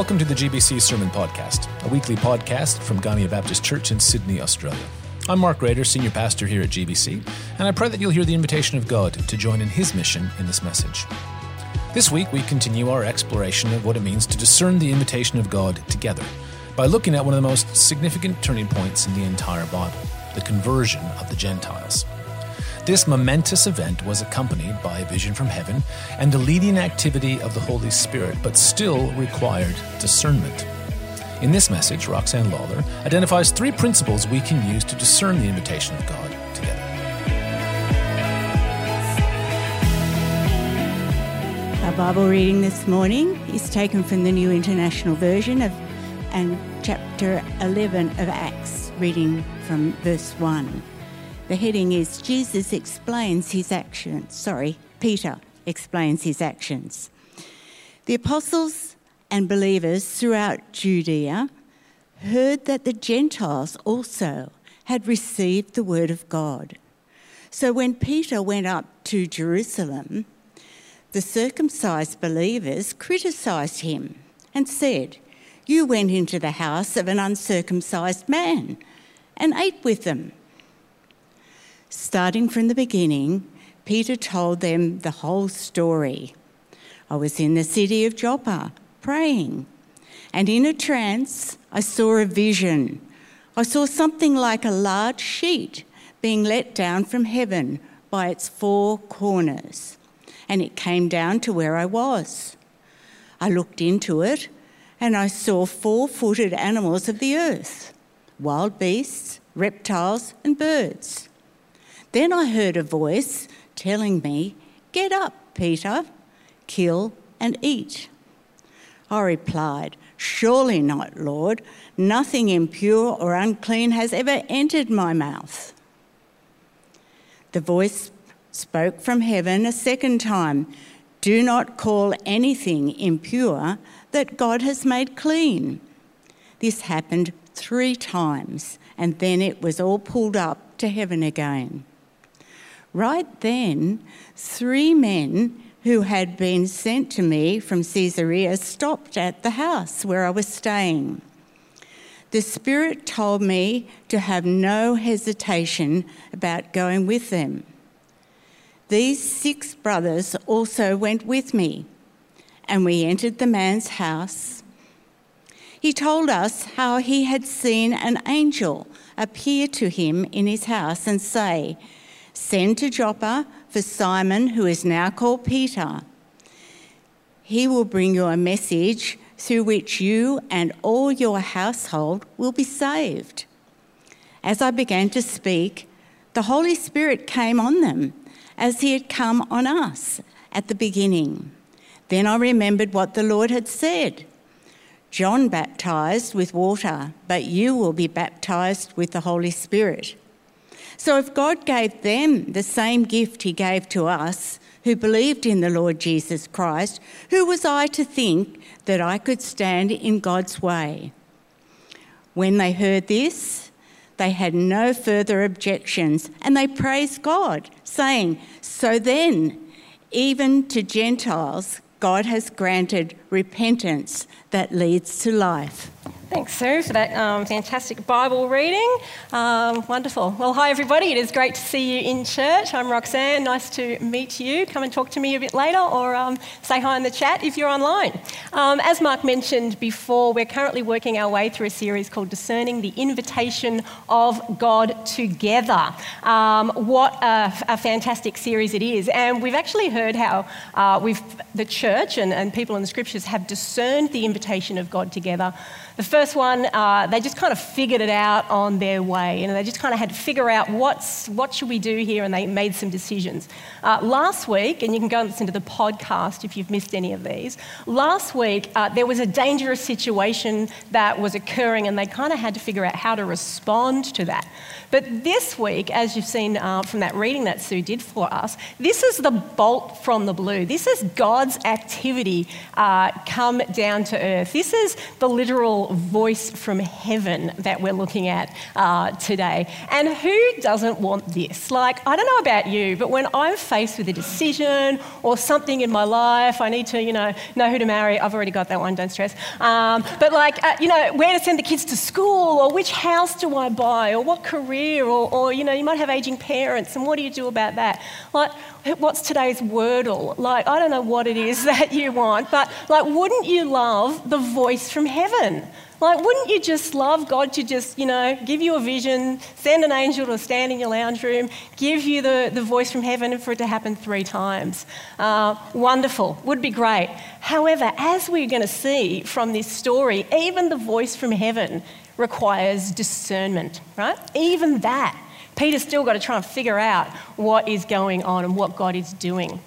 Welcome to the GBC Sermon Podcast, a weekly podcast from Gymea Baptist Church in Sydney, Australia. I'm Mark Rader, Senior Pastor here at GBC, and I pray that you'll hear the invitation of God to join in His mission in this message. This week, we continue our exploration of what it means to discern the invitation of God together by looking at one of the most significant turning points in the entire Bible the conversion of the Gentiles. This momentous event was accompanied by a vision from heaven and the leading activity of the Holy Spirit, but still required discernment. In this message, Roxane Lawler identifies three principles we can use to discern the invitation of God together. Our Bible reading this morning is taken from the New International Version of and chapter 11 of Acts, reading from verse 1. The heading is Jesus explains his actions. Sorry, Peter explains his actions. The apostles and believers throughout Judea heard that the Gentiles also had received the word of God. So when Peter went up to Jerusalem, the circumcised believers criticized him and said, You went into the house of an uncircumcised man and ate with them. Starting from the beginning, Peter told them the whole story. I was in the city of Joppa praying, and in a trance, I saw a vision. I saw something like a large sheet being let down from heaven by its four corners, and it came down to where I was. I looked into it, and I saw four footed animals of the earth wild beasts, reptiles, and birds. Then I heard a voice telling me, Get up, Peter, kill and eat. I replied, Surely not, Lord. Nothing impure or unclean has ever entered my mouth. The voice spoke from heaven a second time Do not call anything impure that God has made clean. This happened three times, and then it was all pulled up to heaven again. Right then, three men who had been sent to me from Caesarea stopped at the house where I was staying. The Spirit told me to have no hesitation about going with them. These six brothers also went with me, and we entered the man's house. He told us how he had seen an angel appear to him in his house and say, Send to Joppa for Simon, who is now called Peter. He will bring you a message through which you and all your household will be saved. As I began to speak, the Holy Spirit came on them as he had come on us at the beginning. Then I remembered what the Lord had said John baptized with water, but you will be baptized with the Holy Spirit. So if God gave them the same gift he gave to us, who believed in the Lord Jesus Christ, who was I to think that I could stand in God's way? When they heard this, they had no further objections and they praised God, saying, So then, even to Gentiles, God has granted repentance that leads to life. Thanks, Sue, for that um, fantastic Bible reading. Um, wonderful. Well, hi, everybody. It is great to see you in church. I'm Roxane. Nice to meet you. Come and talk to me a bit later or um, say hi in the chat if you're online. Um, as Mark mentioned before, we're currently working our way through a series called Discerning the Invitation of God Together. Um, what a, a, fantastic series it is. And we've actually heard how uh, we've, the church and, and people in the scriptures have discerned the invitation of God together the first one, uh, they just kind of figured it out on their way. You know, they just kind of had to figure out what's, what should we do here, and they made some decisions. Uh, last week, and you can go and listen to the podcast if you've missed any of these, last week uh, there was a dangerous situation that was occurring, and they kind of had to figure out how to respond to that. But this week, as you've seen uh, from that reading that Sue did for us, this is the bolt from the blue. This is God's activity uh, come down to earth. This is the literal voice from heaven that we're looking at uh, today. And who doesn't want this? Like, I don't know about you, but when I'm faced with a decision or something in my life, I need to, you know, know who to marry. I've already got that one, don't stress. Um, but like, uh, you know, where to send the kids to school or which house do I buy or what career or, or, you know, you might have aging parents and what do you do about that? Like, what's today's wordle? Like, I don't know what it is that you want, but like, wouldn't you love the voice from heaven? Like, wouldn't you just love God to just, you know, give you a vision, send an angel to stand in your lounge room, give you the, the voice from heaven for it to happen three times? Uh, wonderful, would be great. However, as we're going to see from this story, even the voice from heaven requires discernment, right? Even that. Peter's still got to try and figure out what is going on and what God is doing.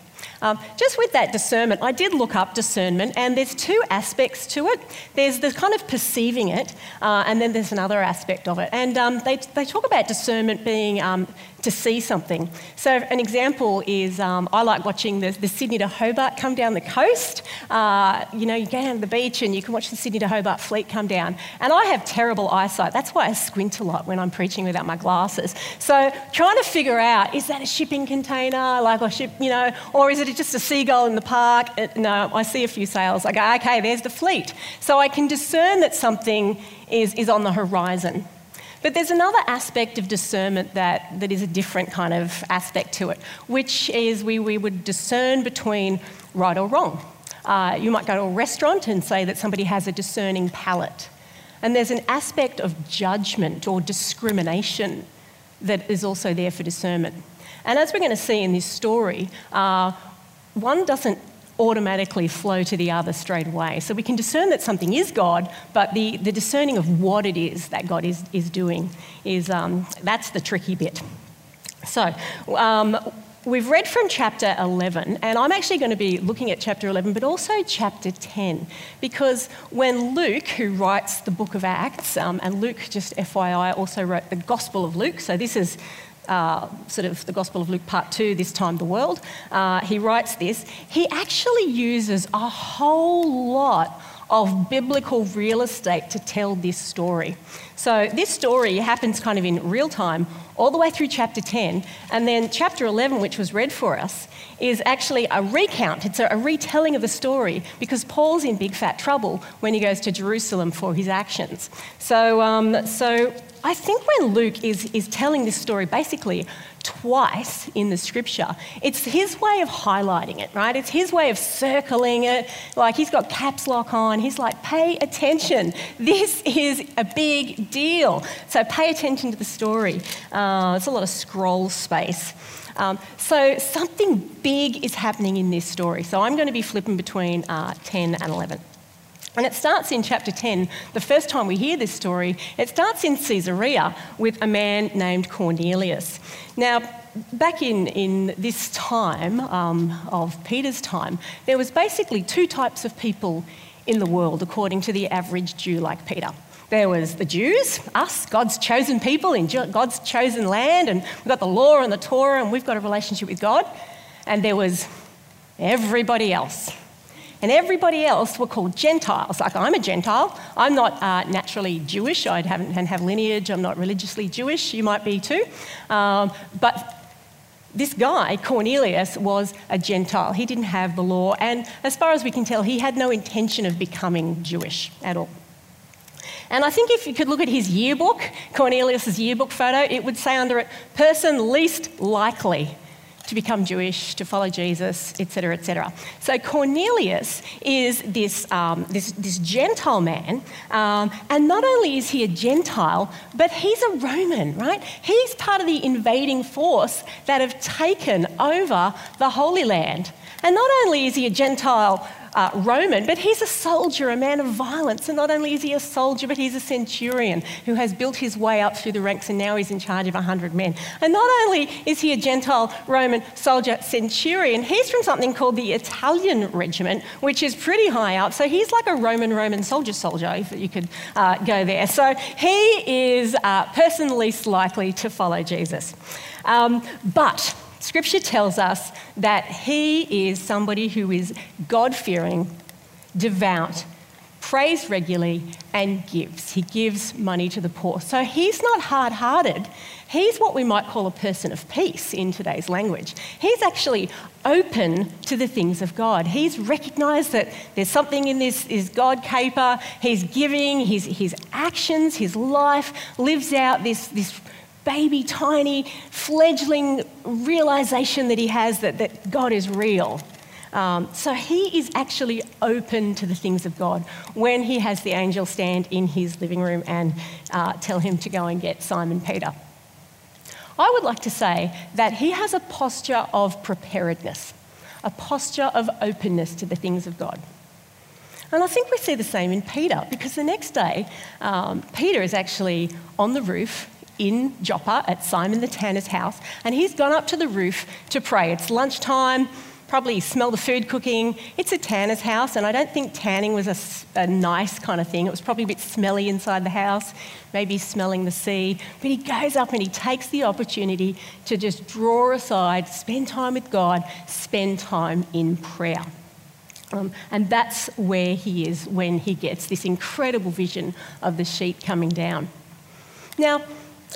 Um, just with that discernment, I did look up discernment, and there's two aspects to it. There's the kind of perceiving it, uh, and then there's another aspect of it. And um, they, they talk about discernment being um, to see something. So, an example is um, I like watching the, the, Sydney to Hobart come down the coast. Uh, you know, you go down to the beach and you can watch the Sydney to Hobart fleet come down. And I have terrible eyesight. That's why I squint a lot when I'm preaching without my glasses. So, trying to figure out is that a shipping container, like a ship, you know, or is it just a seagull in the park? It, uh, no, I see a few sails. I go, okay, there's the fleet. So, I can discern that something is, is on the horizon. But there's another aspect of discernment that, that is a different kind of aspect to it, which is we, we would discern between right or wrong. Uh, you might go to a restaurant and say that somebody has a discerning palate. And there's an aspect of judgment or discrimination that is also there for discernment. And as we're going to see in this story, uh, one doesn't automatically flow to the other straight away. So we can discern that something is God, but the, the discerning of what it is that God is, is doing is um, that's the tricky bit. So um, we've read from chapter 11, and I'm actually going to be looking at chapter 11, but also chapter 10, because when Luke, who writes the book of Acts, um, and Luke, just FYI, also wrote the Gospel of Luke, so this is uh, sort of the Gospel of Luke, part two, this time the world, uh, he writes this. He actually uses a whole lot of biblical real estate to tell this story. So, this story happens kind of in real time all the way through chapter 10, and then chapter 11, which was read for us, is actually a recount. It's a, a retelling of the story because Paul's in big fat trouble when he goes to Jerusalem for his actions. So, um, so I think when Luke is, is telling this story basically twice in the scripture, it's his way of highlighting it, right? It's his way of circling it. Like he's got caps lock on. He's like, pay attention. This is a big deal. So pay attention to the story. Uh, it's a lot of scroll space. Um, so something big is happening in this story. So I'm going to be flipping between uh, 10 and 11. And it starts in chapter 10. The first time we hear this story, it starts in Caesarea with a man named Cornelius. Now, back in, in this time um, of Peter's time, there was basically two types of people in the world, according to the average Jew like Peter. There was the Jews, us, God's chosen people in God's chosen land, and we've got the law and the Torah, and we've got a relationship with God. And there was everybody else and everybody else were called Gentiles. Like, I'm a Gentile. I'm not uh, naturally Jewish. I haven't have lineage. I'm not religiously Jewish. You might be too. Um, but this guy, Cornelius, was a Gentile. He didn't have the law. And as far as we can tell, he had no intention of becoming Jewish at all. And I think if you could look at his yearbook, Cornelius's yearbook photo, it would say under it, person least likely to become Jewish, to follow Jesus, etc., etc. So Cornelius is this, um, this, this Gentile man, um, and not only is he a Gentile, but he's a Roman, right? He's part of the invading force that have taken over the Holy Land. And not only is he a Gentile uh, Roman, but he's a soldier, a man of violence. And not only is he a soldier, but he's a centurion who has built his way up through the ranks and now he's in charge of 100 men. And not only is he a Gentile Roman soldier centurion, he's from something called the Italian regiment, which is pretty high up. So he's like a Roman Roman soldier soldier, if you could uh, go there. So he is uh, person least likely to follow Jesus. Um, but Scripture tells us that he is somebody who is God fearing, devout, prays regularly, and gives. He gives money to the poor. So he's not hard hearted. He's what we might call a person of peace in today's language. He's actually open to the things of God. He's recognized that there's something in this is God caper. He's giving, his, his actions, his life lives out this, this baby, tiny, fledgling realization that he has that, that God is real. Um, so he is actually open to the things of God when he has the angel stand in his living room and uh, tell him to go and get Simon Peter. I would like to say that he has a posture of preparedness, a posture of openness to the things of God. And I think we see the same in Peter because the next day, um, Peter is actually on the roof in Joppa at Simon the tanner's house, and he's gone up to the roof to pray. It's lunchtime probably smell the food cooking. It's a tanner's house, and I don't think tanning was a, a, nice kind of thing. It was probably a bit smelly inside the house, maybe smelling the sea. But he goes up and he takes the opportunity to just draw aside, spend time with God, spend time in prayer. Um, and that's where he is when he gets this incredible vision of the sheep coming down. Now,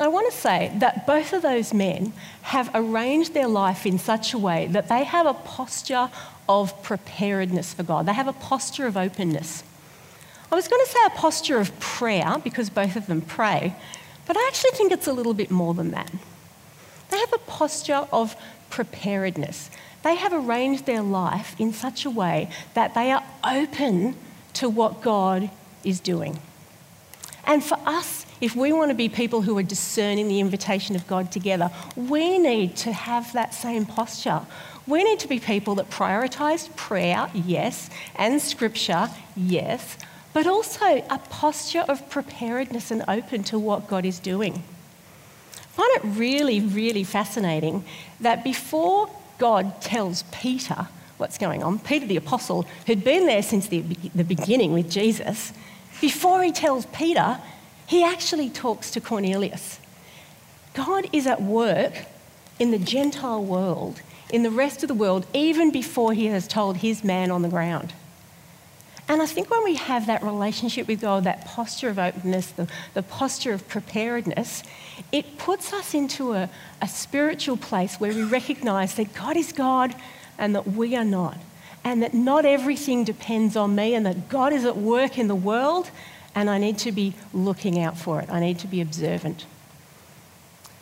I want to say that both of those men have arranged their life in such a way that they have a posture of preparedness for God. They have a posture of openness. I was going to say a posture of prayer because both of them pray, but I actually think it's a little bit more than that. They have a posture of preparedness. They have arranged their life in such a way that they are open to what God is doing. And for us if we want to be people who are discerning the invitation of God together, we need to have that same posture. We need to be people that prioritize prayer, yes, and scripture, yes, but also a posture of preparedness and open to what God is doing. I find it really, really fascinating that before God tells Peter what's going on, Peter the apostle, who'd been there since the, the beginning with Jesus, before he tells Peter, he actually talks to Cornelius. God is at work in the Gentile world, in the rest of the world, even before he has told his man on the ground. And I think when we have that relationship with God, that posture of openness, the, the posture of preparedness, it puts us into a, a spiritual place where we recognize that God is God and that we are not. And that not everything depends on me, and that God is at work in the world, and I need to be looking out for it. I need to be observant.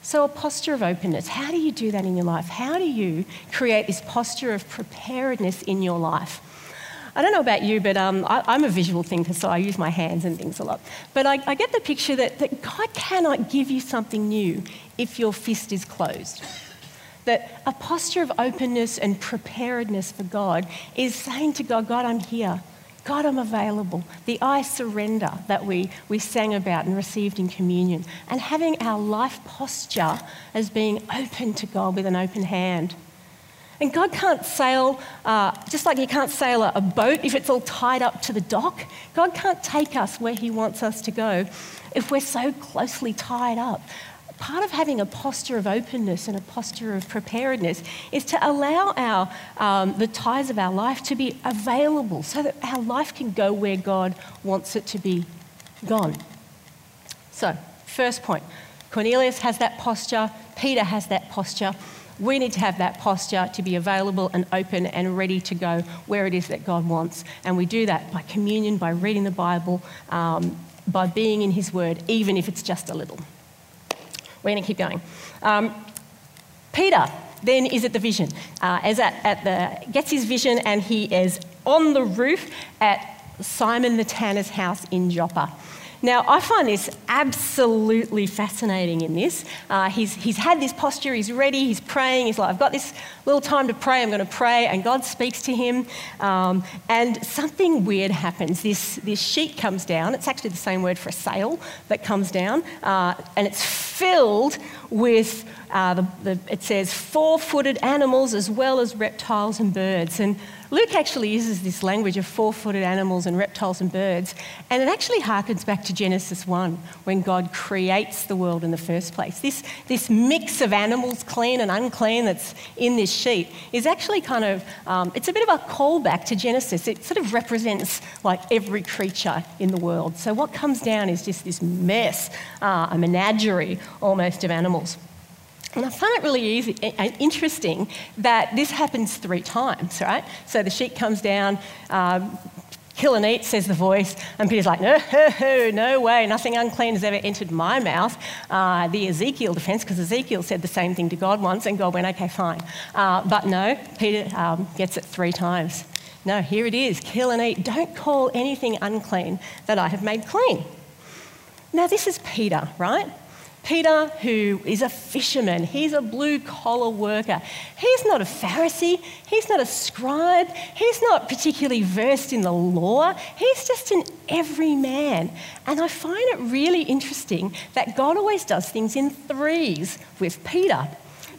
So, a posture of openness. How do you do that in your life? How do you create this posture of preparedness in your life? I don't know about you, but um, I, am a visual thinker, so I use my hands and things a lot. But I, I get the picture that, that God cannot give you something new if your fist is closed. That a posture of openness and preparedness for God is saying to God, God, I'm here. God, I'm available. The I surrender that we, we sang about and received in communion, and having our life posture as being open to God with an open hand. And God can't sail, uh, just like He can't sail a, a boat if it's all tied up to the dock. God can't take us where He wants us to go if we're so closely tied up part of having a posture of openness and a posture of preparedness is to allow our, um, the ties of our life to be available so that our life can go where God wants it to be gone. So, first point Cornelius has that posture, Peter has that posture. We need to have that posture to be available and open and ready to go where it is that God wants. And we do that by communion, by reading the Bible, um, by being in His Word, even if it's just a little. We're going to keep going. Um, Peter then is at the vision, uh, as at, at the gets his vision, and he is on the roof at Simon the tanner's house in Joppa. Now, I find this absolutely fascinating in this. Uh, he's, he's had this posture, he's ready, he's praying, he's like, I've got this little time to pray, I'm going to pray, and God speaks to him. Um, and something weird happens. This, this sheet comes down, it's actually the same word for a sail that comes down, uh, and it's filled with, uh, the, the, it says, four footed animals as well as reptiles and birds. And Luke actually uses this language of four footed animals and reptiles and birds, and it actually harkens back to Genesis 1 when God creates the world in the first place. This, this mix of animals, clean and unclean, that's in this sheet is actually kind of, um, it's a bit of a callback to Genesis. It sort of represents like every creature in the world. So what comes down is just this mess, uh, a menagerie almost of animals. And I find it really easy, interesting that this happens three times, right? So the sheet comes down, um, kill and eat, says the voice, and Peter's like, no, no way, nothing unclean has ever entered my mouth. Uh, the Ezekiel defense, because Ezekiel said the same thing to God once, and God went, okay, fine. Uh, but no, Peter um, gets it three times. No, here it is kill and eat. Don't call anything unclean that I have made clean. Now, this is Peter, right? Peter, who is a fisherman, he's a blue collar worker. He's not a Pharisee, he's not a scribe, he's not particularly versed in the law, he's just an everyman. And I find it really interesting that God always does things in threes with Peter.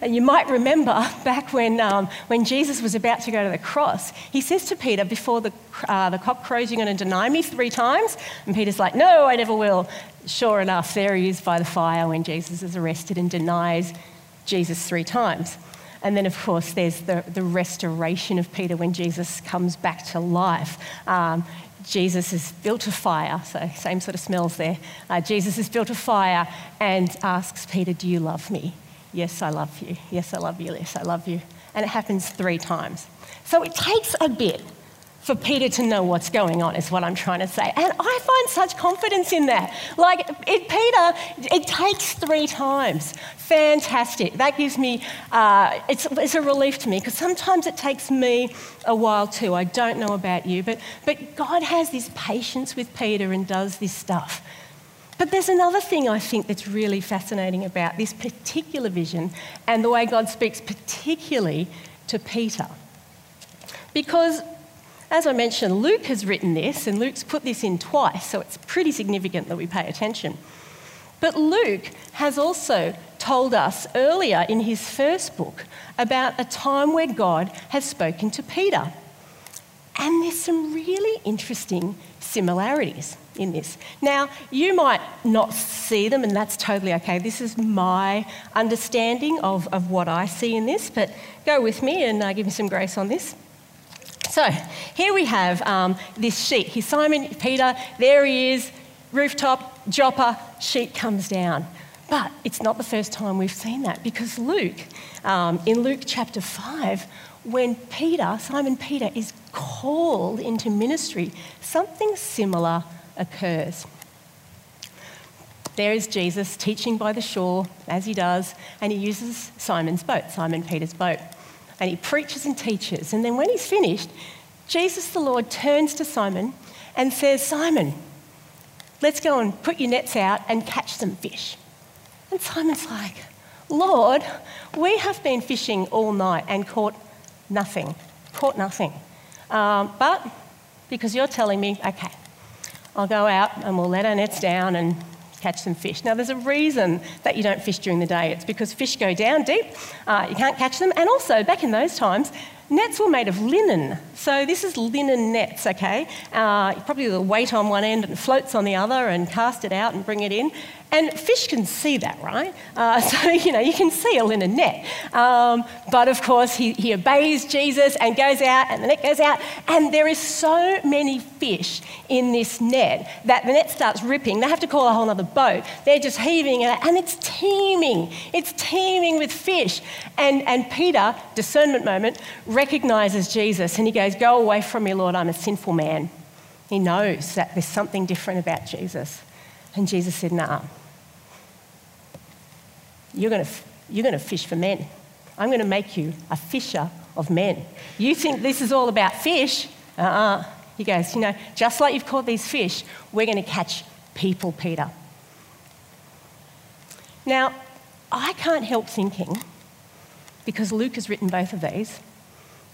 And you might remember back when, um, when Jesus was about to go to the cross, he says to Peter, Before the, uh, the cock crows, you're going to deny me three times. And Peter's like, No, I never will. Sure enough, there he is by the fire when Jesus is arrested and denies Jesus three times. And then, of course, there's the, the restoration of Peter when Jesus comes back to life. Um, Jesus has built a fire, so same sort of smells there. Uh, Jesus has built a fire and asks Peter, Do you love me? Yes, I love you. Yes, I love you. Yes, I love you. And it happens three times. So it takes a bit for Peter to know what's going on, is what I'm trying to say. And I find such confidence in that. Like, it, Peter, it takes three times. Fantastic. That gives me, uh, it's, it's a relief to me because sometimes it takes me a while too. I don't know about you, but, but God has this patience with Peter and does this stuff. But there's another thing I think that's really fascinating about this particular vision and the way God speaks, particularly to Peter. Because, as I mentioned, Luke has written this, and Luke's put this in twice, so it's pretty significant that we pay attention. But Luke has also told us earlier in his first book about a time where God has spoken to Peter. And there's some really interesting similarities in this. Now, you might not see them, and that's totally okay. This is my understanding of, of what I see in this, but go with me and uh, give me some grace on this. So, here we have um, this sheet. Here's Simon Peter, there he is, rooftop, Joppa, sheet comes down. But it's not the first time we've seen that because Luke, um, in Luke chapter 5, when Peter, Simon Peter, is called into ministry, something similar occurs. There is Jesus teaching by the shore, as he does, and he uses Simon's boat, Simon Peter's boat. And he preaches and teaches. And then when he's finished, Jesus the Lord turns to Simon and says, Simon, let's go and put your nets out and catch some fish. And Simon's like, Lord, we have been fishing all night and caught nothing, caught nothing. Um, but because you're telling me, okay, I'll go out and we'll let our nets down and catch some fish. Now, there's a reason that you don't fish during the day. It's because fish go down deep, uh, you can't catch them, and also back in those times, nets were made of linen. So this is linen nets, okay? Uh, probably the weight on one end and floats on the other, and cast it out and bring it in. And fish can see that, right? Uh, so, you know, you can see a linen net. Um, but of course, he, he obeys Jesus and goes out, and the net goes out. And there is so many fish in this net that the net starts ripping. They have to call a whole other boat. They're just heaving and it's teeming. It's teeming with fish. And, and Peter, discernment moment, recognizes Jesus and he goes, Go away from me, Lord, I'm a sinful man. He knows that there's something different about Jesus. And Jesus said, Nah, you're going to, you're going to fish for men. I'm going to make you a fisher of men. You think this is all about fish? Uh uh-uh. uh He goes, You know, just like you've caught these fish, we're going to catch people, Peter. Now, I can't help thinking, because Luke has written both of these,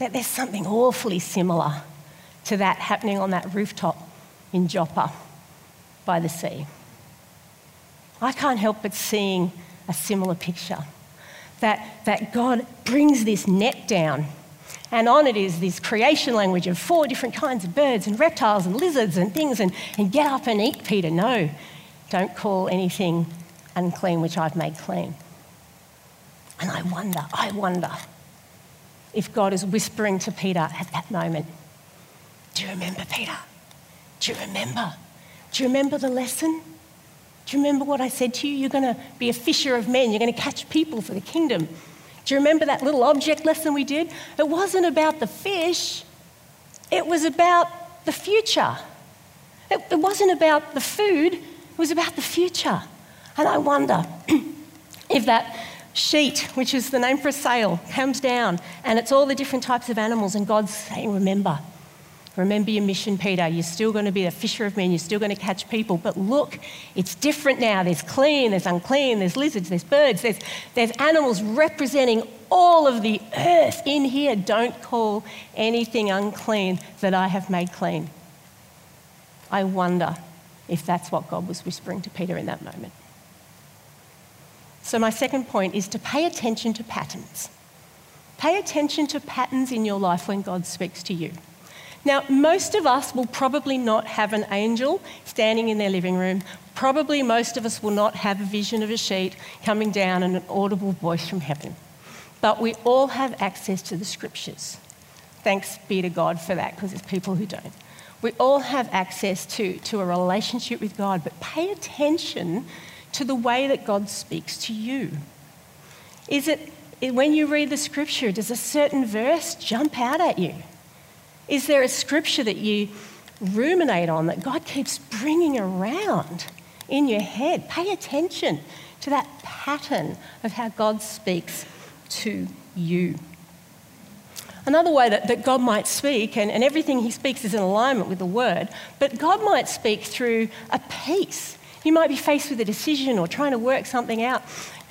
that there's something awfully similar to that happening on that rooftop in Joppa by the sea. I can't help but seeing a similar picture that, that God brings this net down And on it is this creation language of four different kinds of birds and reptiles and lizards and things, and, and get up and eat, Peter. No, don't call anything unclean which I've made clean. And I wonder, I wonder if God is whispering to Peter at that moment Do you remember, Peter? Do you remember? Do you remember the lesson? Do you remember what I said to you? You're going to be a fisher of men, you're going to catch people for the kingdom. Do you remember that little object lesson we did? It wasn't about the fish, it was about the future. It, it wasn't about the food, it was about the future. And I wonder if that sheet, which is the name for a sail, comes down and it's all the different types of animals, and God's saying, Remember, remember your mission, Peter. You're still going to be a fisher of men, you're still going to catch people. But look, it's different now. There's clean, there's unclean, there's lizards, there's birds, there's, there's animals representing all of the earth in here. Don't call anything unclean that I have made clean. I wonder if that's what God was whispering to Peter in that moment. So, my second point is to pay attention to patterns. Pay attention to patterns in your life when God speaks to you. Now, most of us will probably not have an angel standing in their living room. Probably most of us will not have a vision of a sheet coming down and an audible voice from heaven. But we all have access to the scriptures. Thanks be to God for that, because there's people who don't. We all have access to, to a relationship with God, but pay attention to the way that God speaks to you? Is it when you read the scripture, does a certain verse jump out at you? Is there a scripture that you ruminate on that God keeps bringing around in your head? Pay attention to that pattern of how God speaks to you. Another way that, that God might speak, and, and everything He speaks is in alignment with the Word, but God might speak through a peace you might be faced with a decision or trying to work something out.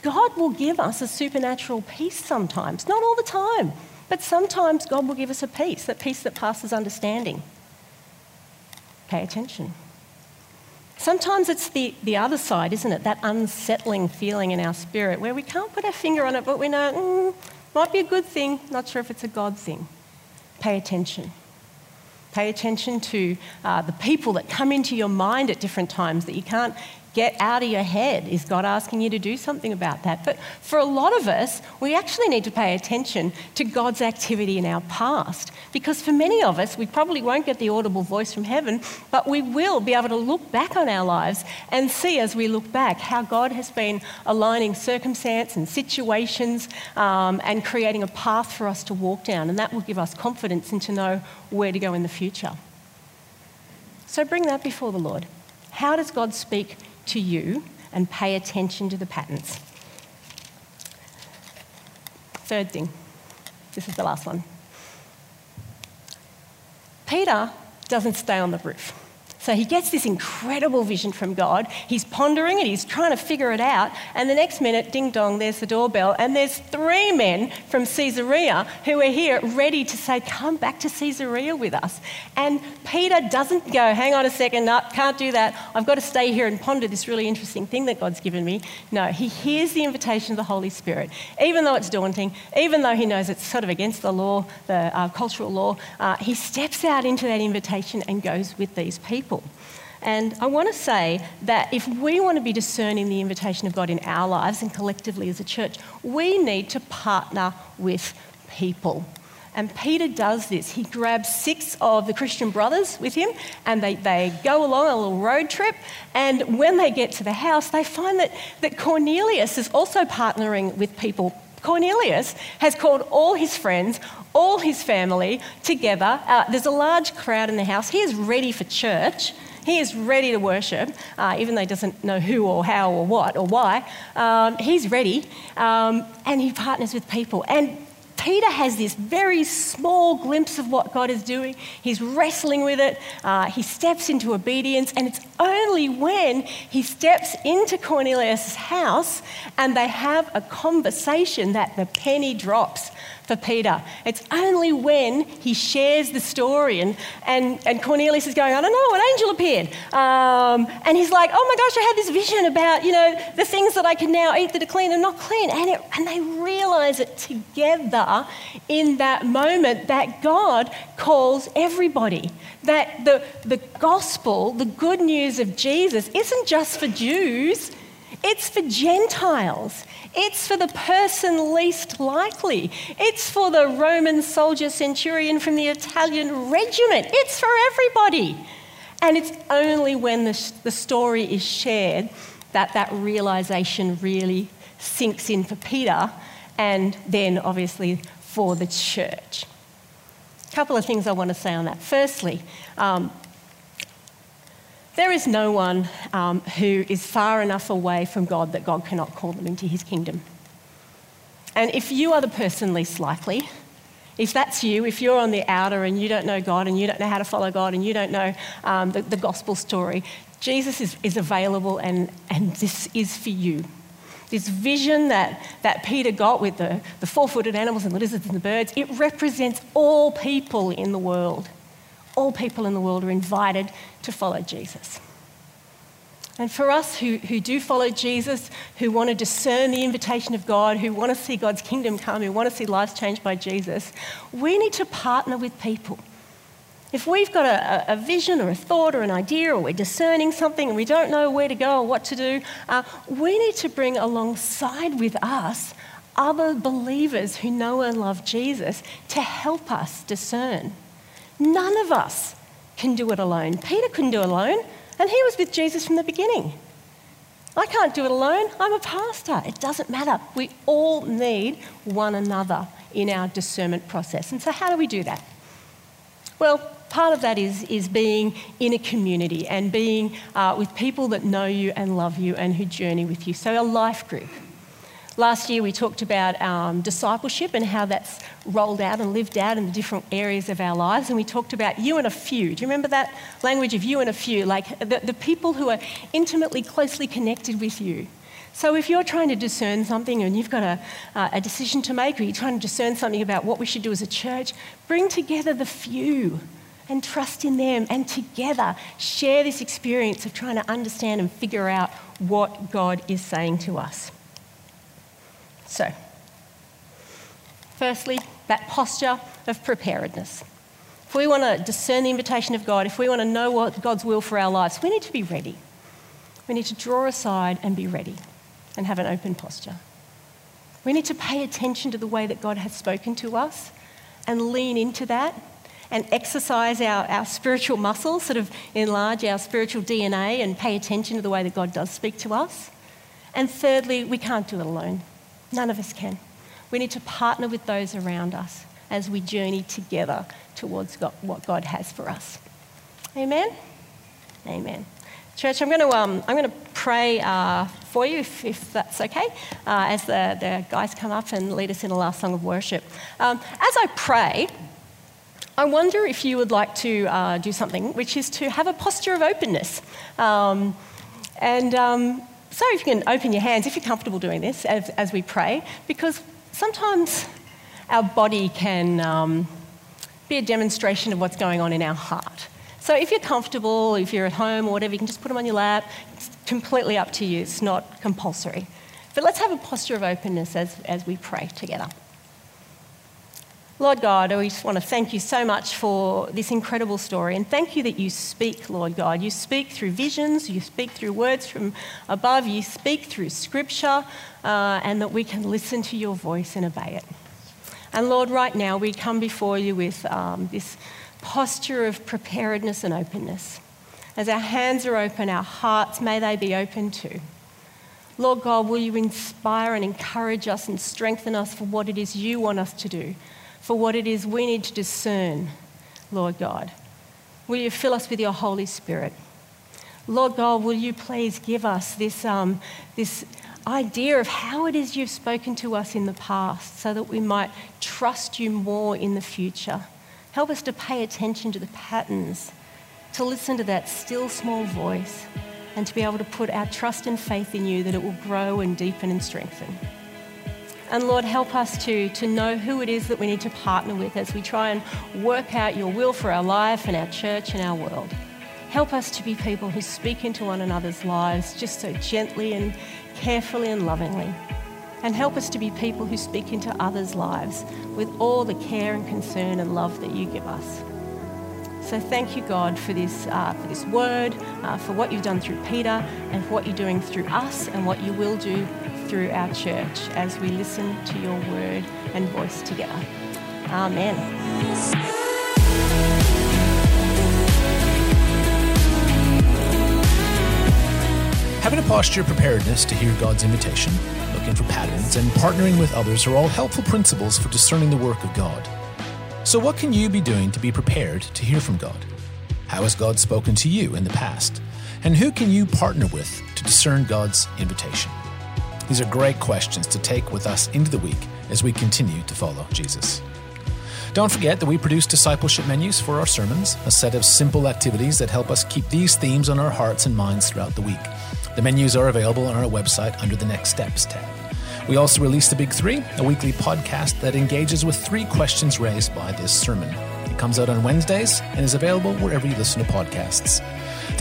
God will give us a supernatural peace sometimes, not all the time, but sometimes God will give us a peace, that peace that passes understanding. Pay attention. Sometimes it's the, the other side, isn't it? That unsettling feeling in our spirit where we can't put our finger on it, but we know, mm, might be a good thing, not sure if it's a God thing. Pay attention. Pay attention to uh, the people that come into your mind at different times that you can't get out of your head. Is God asking you to do something about that? But for a lot of us, we actually need to pay attention to God's activity in our past. Because for many of us, we probably won't get the audible voice from heaven, but we will be able to look back on our lives and see as we look back how God has been aligning circumstance and situations um, and creating a path for us to walk down. And that will give us confidence and to know where to go in the future. So bring that before the Lord. How does God speak to you and pay attention to the patterns. Third thing, this is the last one. Peter doesn't stay on the roof. So he gets this incredible vision from God. He's pondering it, he's trying to figure it out. And the next minute, ding dong, there's the doorbell. And there's three men from Caesarea who are here ready to say, Come back to Caesarea with us. And Peter doesn't go, Hang on a second, no, can't do that. I've got to stay here and ponder this really interesting thing that God's given me. No, he hears the invitation of the Holy Spirit. Even though it's daunting, even though he knows it's sort of against the law, the uh, cultural law, uh, he steps out into that invitation and goes with these people people. And I want to say that if we want to be discerning the invitation of God in our lives and collectively as a church, we need to partner with people. And Peter does this. He grabs six of the Christian brothers with him and they, they go along a little road trip. And when they get to the house, they find that, that Cornelius is also partnering with people. Cornelius has called all his friends, all his family together. Uh, there's a large crowd in the house. He is ready for church. He is ready to worship, uh, even though he doesn't know who or how or what or why. Um, he's ready, um, and he partners with people. And Peter has this very small glimpse of what God is doing. He's wrestling with it. Uh, he steps into obedience, and it's only when he steps into Cornelius' house and they have a conversation that the penny drops for Peter. It's only when he shares the story and, and, and Cornelius is going, I don't know, an angel appeared. Um, and he's like, oh my gosh, I had this vision about, you know, the things that I can now eat that are clean and not clean. And, it, and they realize it together in that moment that God calls everybody. That the, the gospel, the good news of Jesus, isn't just for Jews, it's for Gentiles. It's for the person least likely. It's for the Roman soldier centurion from the Italian regiment. It's for everybody. And it's only when the, the story is shared that that realization really sinks in for Peter and then obviously for the church. A couple of things I want to say on that. Firstly, um, there is no one um, who is far enough away from God that God cannot call them into his kingdom. And if you are the person least likely, if that's you, if you're on the outer and you don't know God and you don't know how to follow God and you don't know um, the, the, gospel story, Jesus is, is available and, and this is for you. This vision that, that Peter got with the, the four footed animals and the lizards and the birds, it represents all people in the world all people in the world are invited to follow Jesus. And for us who, who do follow Jesus, who want to discern the invitation of God, who want to see God's kingdom come, who want to see lives changed by Jesus, we need to partner with people. If we've got a, a vision or a thought or an idea, or we're discerning something and we don't know where to go or what to do, uh, we need to bring alongside with us other believers who know and love Jesus to help us discern. None of us can do it alone. Peter couldn't do it alone, and he was with Jesus from the beginning. I can't do it alone. I'm a pastor. It doesn't matter. We all need one another in our discernment process. And so, how do we do that? Well, part of that is, is being in a community and being uh, with people that know you and love you and who journey with you. So, a life group. Last year, we talked about um, discipleship and how that's rolled out and lived out in the different areas of our lives. And we talked about you and a few. Do you remember that language of you and a few? Like the, the people who are intimately, closely connected with you. So if you're trying to discern something and you've got a, uh, a decision to make, or you're trying to discern something about what we should do as a church, bring together the few and trust in them and together share this experience of trying to understand and figure out what God is saying to us. So, firstly, that posture of preparedness. If we want to discern the invitation of God, if we want to know what God's will for our lives, we need to be ready. We need to draw aside and be ready and have an open posture. We need to pay attention to the way that God has spoken to us and lean into that and exercise our, our spiritual muscles, sort of enlarge our spiritual DNA and pay attention to the way that God does speak to us. And thirdly, we can't do it alone. None of us can. We need to partner with those around us as we journey together towards God, what God has for us. Amen? Amen. Church, I'm going to, um, I'm going to pray uh, for you, if, if that's okay, uh, as the, the guys come up and lead us in a last song of worship. Um, as I pray, I wonder if you would like to uh, do something, which is to have a posture of openness. Um, and um, so if you can open your hands, if you're comfortable doing this as, as we pray, because sometimes our body can um, be a demonstration of what's going on in our heart. So if you're comfortable, if you're at home or whatever, you can just put them on your lap. It's completely up to you, it's not compulsory. But let's have a posture of openness as, as we pray together. Lord God, we just want to thank you so much for this incredible story. And thank you that you speak, Lord God. You speak through visions, you speak through words from above, you speak through scripture, uh, and that we can listen to your voice and obey it. And Lord, right now we come before you with um, this posture of preparedness and openness. As our hands are open, our hearts, may they be open too. Lord God, will you inspire and encourage us and strengthen us for what it is you want us to do? For what it is we need to discern, Lord God. Will you fill us with your Holy Spirit? Lord God, will you please give us this, um, this idea of how it is you've spoken to us in the past so that we might trust you more in the future? Help us to pay attention to the patterns, to listen to that still small voice, and to be able to put our trust and faith in you that it will grow and deepen and strengthen. And Lord, help us to, to know who it is that we need to partner with as we try and work out your will for our life and our church and our world. Help us to be people who speak into one another's lives just so gently and carefully and lovingly. And help us to be people who speak into others' lives with all the care and concern and love that you give us. So thank you, God, for this, uh, for this word, uh, for what you've done through Peter, and for what you're doing through us, and what you will do through our church as we listen to your word and voice together. Amen. Having a posture of preparedness to hear God's invitation, looking for patterns, and partnering with others are all helpful principles for discerning the work of God. So, what can you be doing to be prepared to hear from God? How has God spoken to you in the past? And who can you partner with to discern God's invitation? These are great questions to take with us into the week as we continue to follow Jesus. Don't forget that we produce discipleship menus for our sermons, a set of simple activities that help us keep these themes on our hearts and minds throughout the week. The menus are available on our website under the Next Steps tab. We also release The Big Three, a weekly podcast that engages with three questions raised by this sermon. It comes out on Wednesdays and is available wherever you listen to podcasts.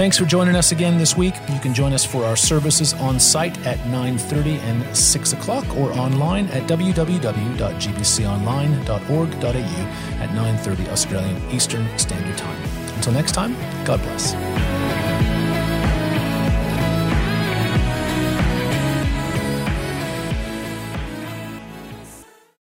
Thanks for joining us again this week. You can join us for our services on site at 9.30 and 6 o'clock or online at www.gbconline.org.au at 9.30 Australian Eastern Standard Time. Until next time, God bless.